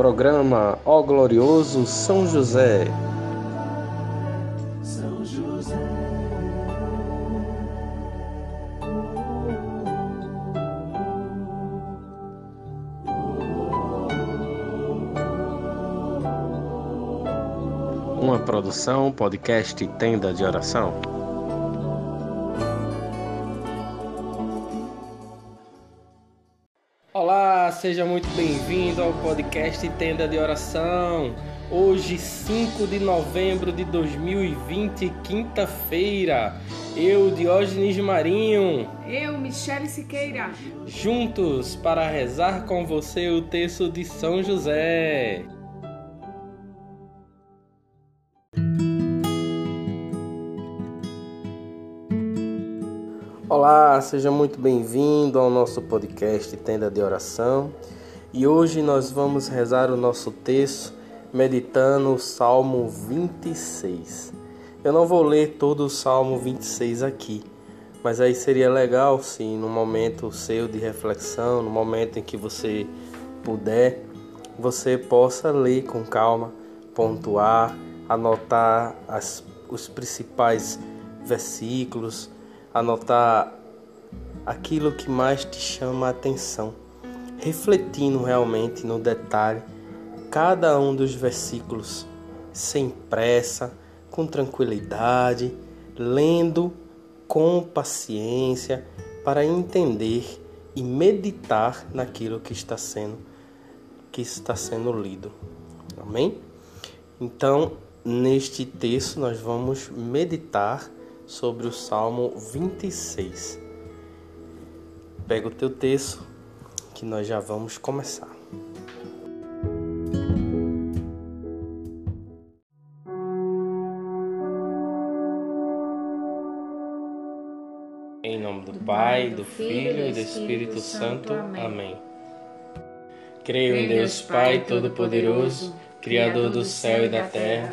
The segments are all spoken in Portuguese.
Programa Ó Glorioso São José. São José. Uma produção, podcast Tenda de Oração. Olá, seja muito bem-vindo ao podcast Tenda de Oração. Hoje, 5 de novembro de 2020, quinta-feira. Eu, Diógenes Marinho, Eu, Michele Siqueira. juntos para rezar com você o texto de São José. Olá, seja muito bem-vindo ao nosso podcast Tenda de Oração. E hoje nós vamos rezar o nosso texto meditando o Salmo 26. Eu não vou ler todo o Salmo 26 aqui, mas aí seria legal se no momento seu de reflexão, no momento em que você puder, você possa ler com calma, pontuar, anotar as, os principais versículos, anotar aquilo que mais te chama a atenção, refletindo realmente no detalhe cada um dos versículos, sem pressa, com tranquilidade, lendo com paciência para entender e meditar naquilo que está sendo que está sendo lido. Amém? Então, neste texto nós vamos meditar sobre o Salmo 26. Pega o teu texto que nós já vamos começar. Em nome do Pai, do Filho e do Espírito Santo. Amém. Creio em Deus Pai Todo-Poderoso, Criador do céu e da terra,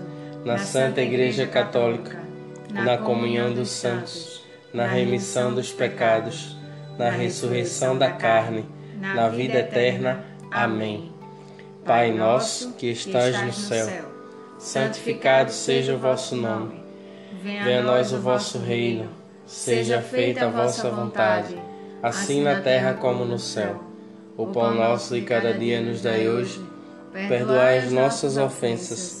na Santa Igreja Católica, na comunhão dos santos, na remissão dos pecados, na ressurreição da carne, na vida eterna. Amém. Pai nosso que estás no céu, santificado seja o vosso nome. Venha a nós o vosso reino. Seja feita a vossa vontade, assim na terra como no céu. O pão nosso de cada dia nos dai hoje. Perdoai as nossas ofensas,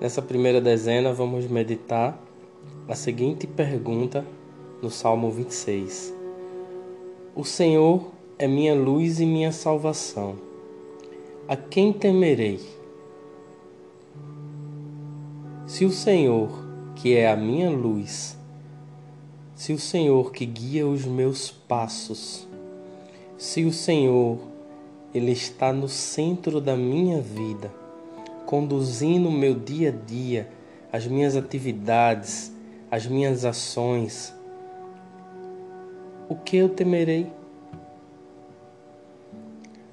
Nessa primeira dezena, vamos meditar a seguinte pergunta no Salmo 26. O Senhor é minha luz e minha salvação. A quem temerei? Se o Senhor, que é a minha luz, se o Senhor que guia os meus passos, se o Senhor ele está no centro da minha vida, conduzindo o meu dia a dia, as minhas atividades, as minhas ações, o que eu temerei?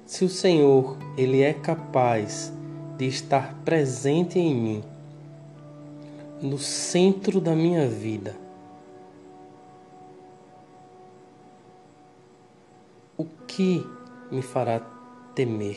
Se o Senhor ele é capaz de estar presente em mim, no centro da minha vida, o que me fará temer?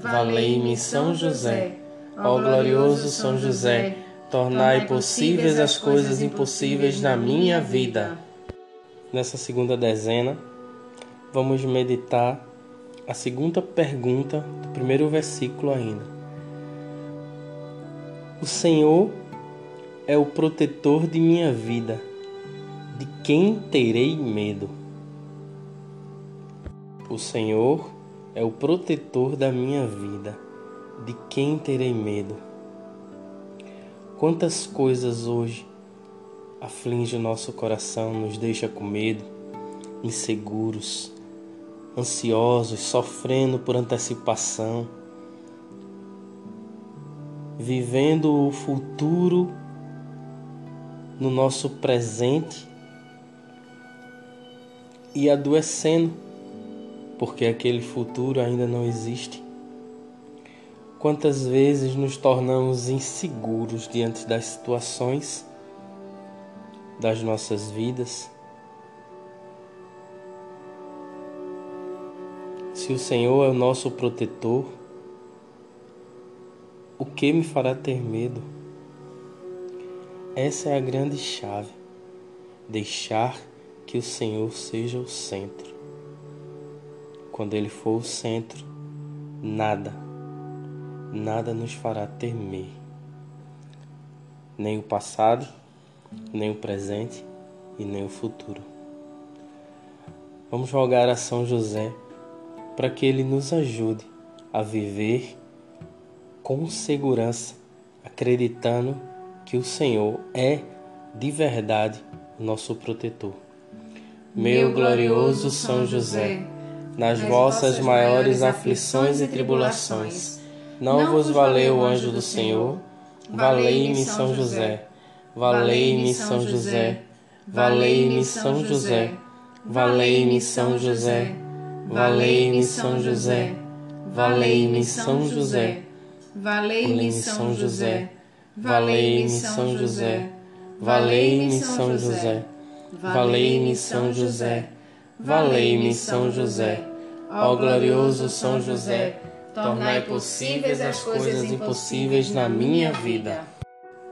Valei-me São José. Ó glorioso São José, tornai possíveis as coisas impossíveis na minha vida. Nessa segunda dezena, vamos meditar a segunda pergunta do primeiro versículo ainda. O Senhor é o protetor de minha vida. De quem terei medo? O Senhor é o protetor da minha vida. De quem terei medo? Quantas coisas hoje aflige o nosso coração, nos deixa com medo, inseguros, ansiosos, sofrendo por antecipação, vivendo o futuro no nosso presente e adoecendo, porque aquele futuro ainda não existe. Quantas vezes nos tornamos inseguros diante das situações das nossas vidas? Se o Senhor é o nosso protetor, o que me fará ter medo? Essa é a grande chave. Deixar que o Senhor seja o centro. Quando Ele for o centro, nada, nada nos fará temer. Nem o passado, nem o presente e nem o futuro. Vamos rogar a São José para que Ele nos ajude a viver com segurança, acreditando que o Senhor é de verdade nosso protetor. Meu glorioso São José, nas vossas maiores aflições e tribulações, não vos valeu o anjo do Senhor? Valei-me São José, valei-me São José, valei-me São José, valei-me São José. Valei-me São José, valei-me São José, valei-me São José, valei-me São José, valei-me São José, valei-me São José, valei-me São José. Ó glorioso São José, tornai possíveis as coisas impossíveis na minha vida.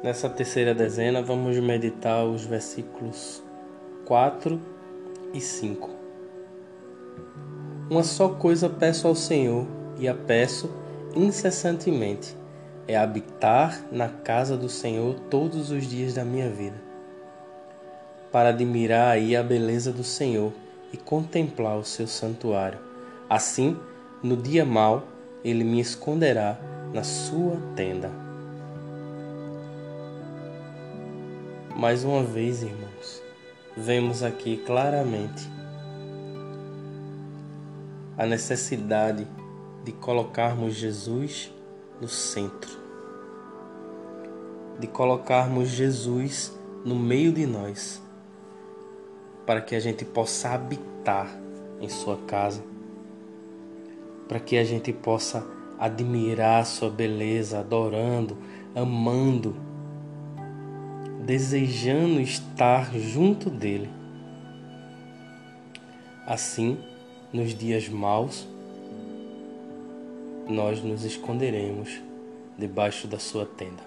Nessa terceira dezena, vamos meditar os versículos 4 e 5. Uma só coisa peço ao Senhor, e a peço incessantemente: é habitar na casa do Senhor todos os dias da minha vida, para admirar aí a beleza do Senhor e contemplar o seu santuário. Assim, no dia mau, ele me esconderá na sua tenda. Mais uma vez, irmãos, vemos aqui claramente a necessidade de colocarmos Jesus no centro, de colocarmos Jesus no meio de nós, para que a gente possa habitar em Sua casa, para que a gente possa admirar Sua beleza, adorando, amando, desejando estar junto dele. Assim, nos dias maus, nós nos esconderemos debaixo da sua tenda.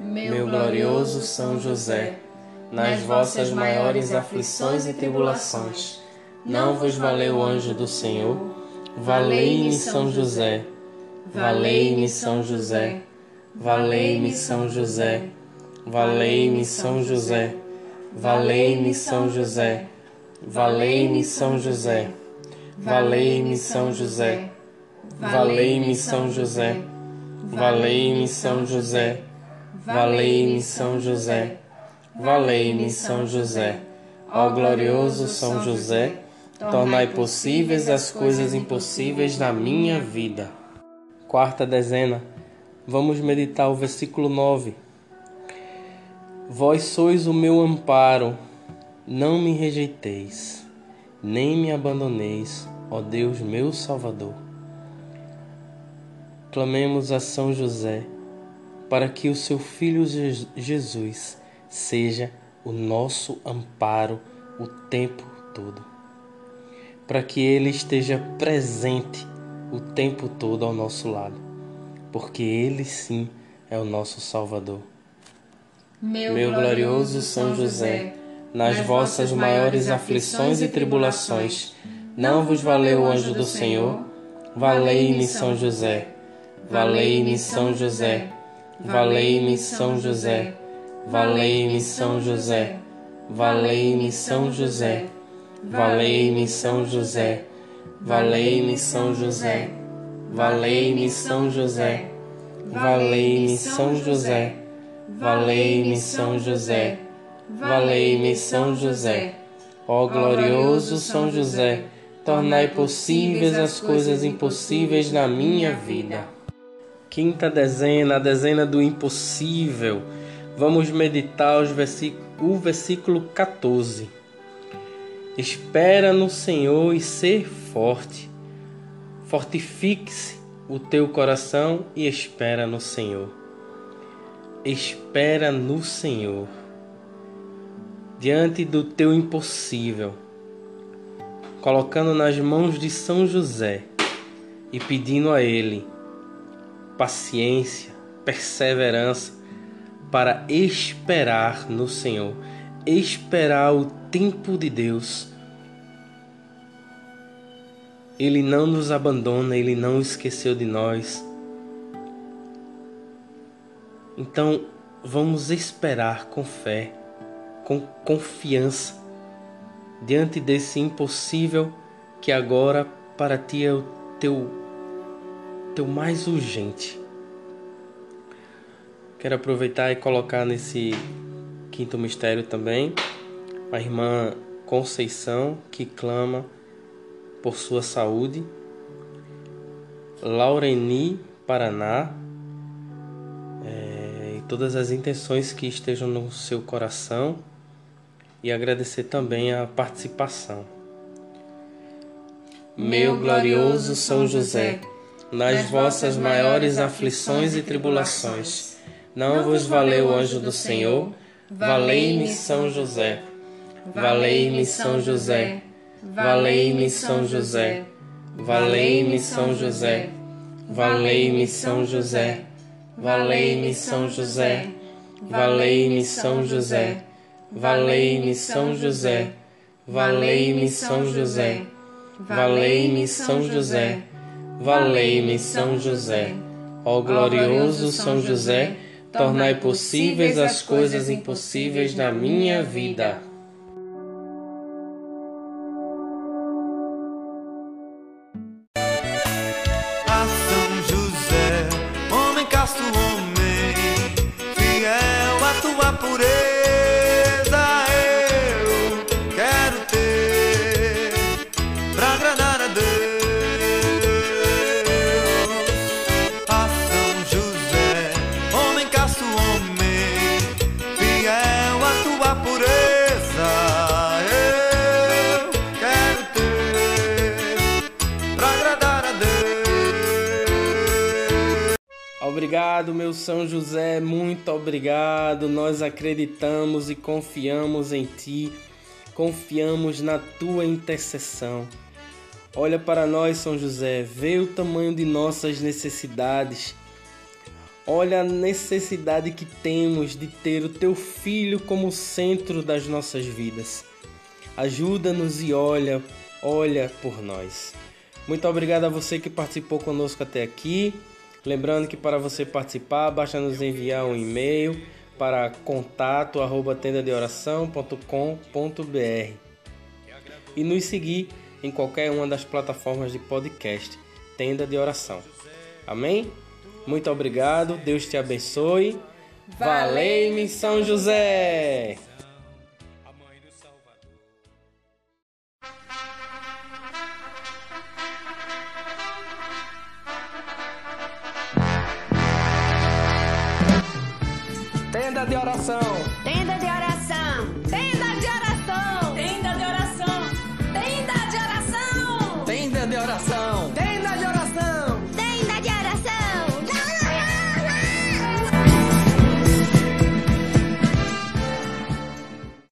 Meu glorioso São José, nas vossas maiores aflições e tribulações, não vos valeu o anjo do Senhor? Valei-me São José, valei-me São José, valei-me São José, valei-me São José, valei-me São José. Valei-me São José, valei-me São José, valei-me São José, valei-me São José, valei-me São José, valei-me São José. Ó glorioso São José, tornai possíveis as coisas impossíveis na minha vida. Quarta dezena. Vamos meditar o versículo 9. Vós sois o meu amparo não me rejeiteis, nem me abandoneis, ó Deus meu Salvador. Clamemos a São José para que o seu filho Jesus seja o nosso amparo o tempo todo. Para que ele esteja presente o tempo todo ao nosso lado, porque ele sim é o nosso Salvador. Meu, Meu glorioso São José, nas vossas maiores aflições e tribulações, não vos valeu o anjo do Senhor? Valei-me, São José. Valei-me, São José. Valei-me, São José. Valei-me, São José. Valei-me, São José. Valei-me, São José. Valei-me, São José. Valei-me, São José. Valei-me, São José. Valei-me, São José. Valei-me, São José. Ó glorioso São José, tornai possíveis as coisas impossíveis na minha vida. Quinta dezena, a dezena do impossível. Vamos meditar os o versículo 14. Espera no Senhor e ser forte. Fortifique-se o teu coração e espera no Senhor. Espera no Senhor. Diante do teu impossível, colocando nas mãos de São José e pedindo a Ele paciência, perseverança para esperar no Senhor, esperar o tempo de Deus. Ele não nos abandona, ele não esqueceu de nós. Então, vamos esperar com fé, com confiança, diante desse impossível que agora para ti é o teu, teu mais urgente. Quero aproveitar e colocar nesse quinto mistério também a irmã Conceição, que clama por sua saúde. Laureni, Paraná, é, e todas as intenções que estejam no seu coração e agradecer também a participação. Meu glorioso São José, nas vossas maiores aflições e tribulações, não vos valeu o anjo do Senhor? Valei-me São José. Valei-me São José. Valei-me São José. Valei-me São José. Valei-me São José. Valei-me São José. Valei-me São José. Valei-me São José. Valei-me São José. Valei-me São José. Valei-me São José. Ó glorioso São José, tornai possíveis as coisas impossíveis na minha vida. Obrigado, meu São José, muito obrigado. Nós acreditamos e confiamos em Ti, confiamos na Tua intercessão. Olha para nós, São José, vê o tamanho de nossas necessidades. Olha a necessidade que temos de ter o Teu Filho como centro das nossas vidas. Ajuda-nos e olha, olha por nós. Muito obrigado a você que participou conosco até aqui. Lembrando que para você participar, basta nos enviar um e-mail para contato arroba tendadeoração.com.br e nos seguir em qualquer uma das plataformas de podcast Tenda de Oração. Amém? Muito obrigado, Deus te abençoe. Valeu, São José! Tenda de oração. Tenda de oração.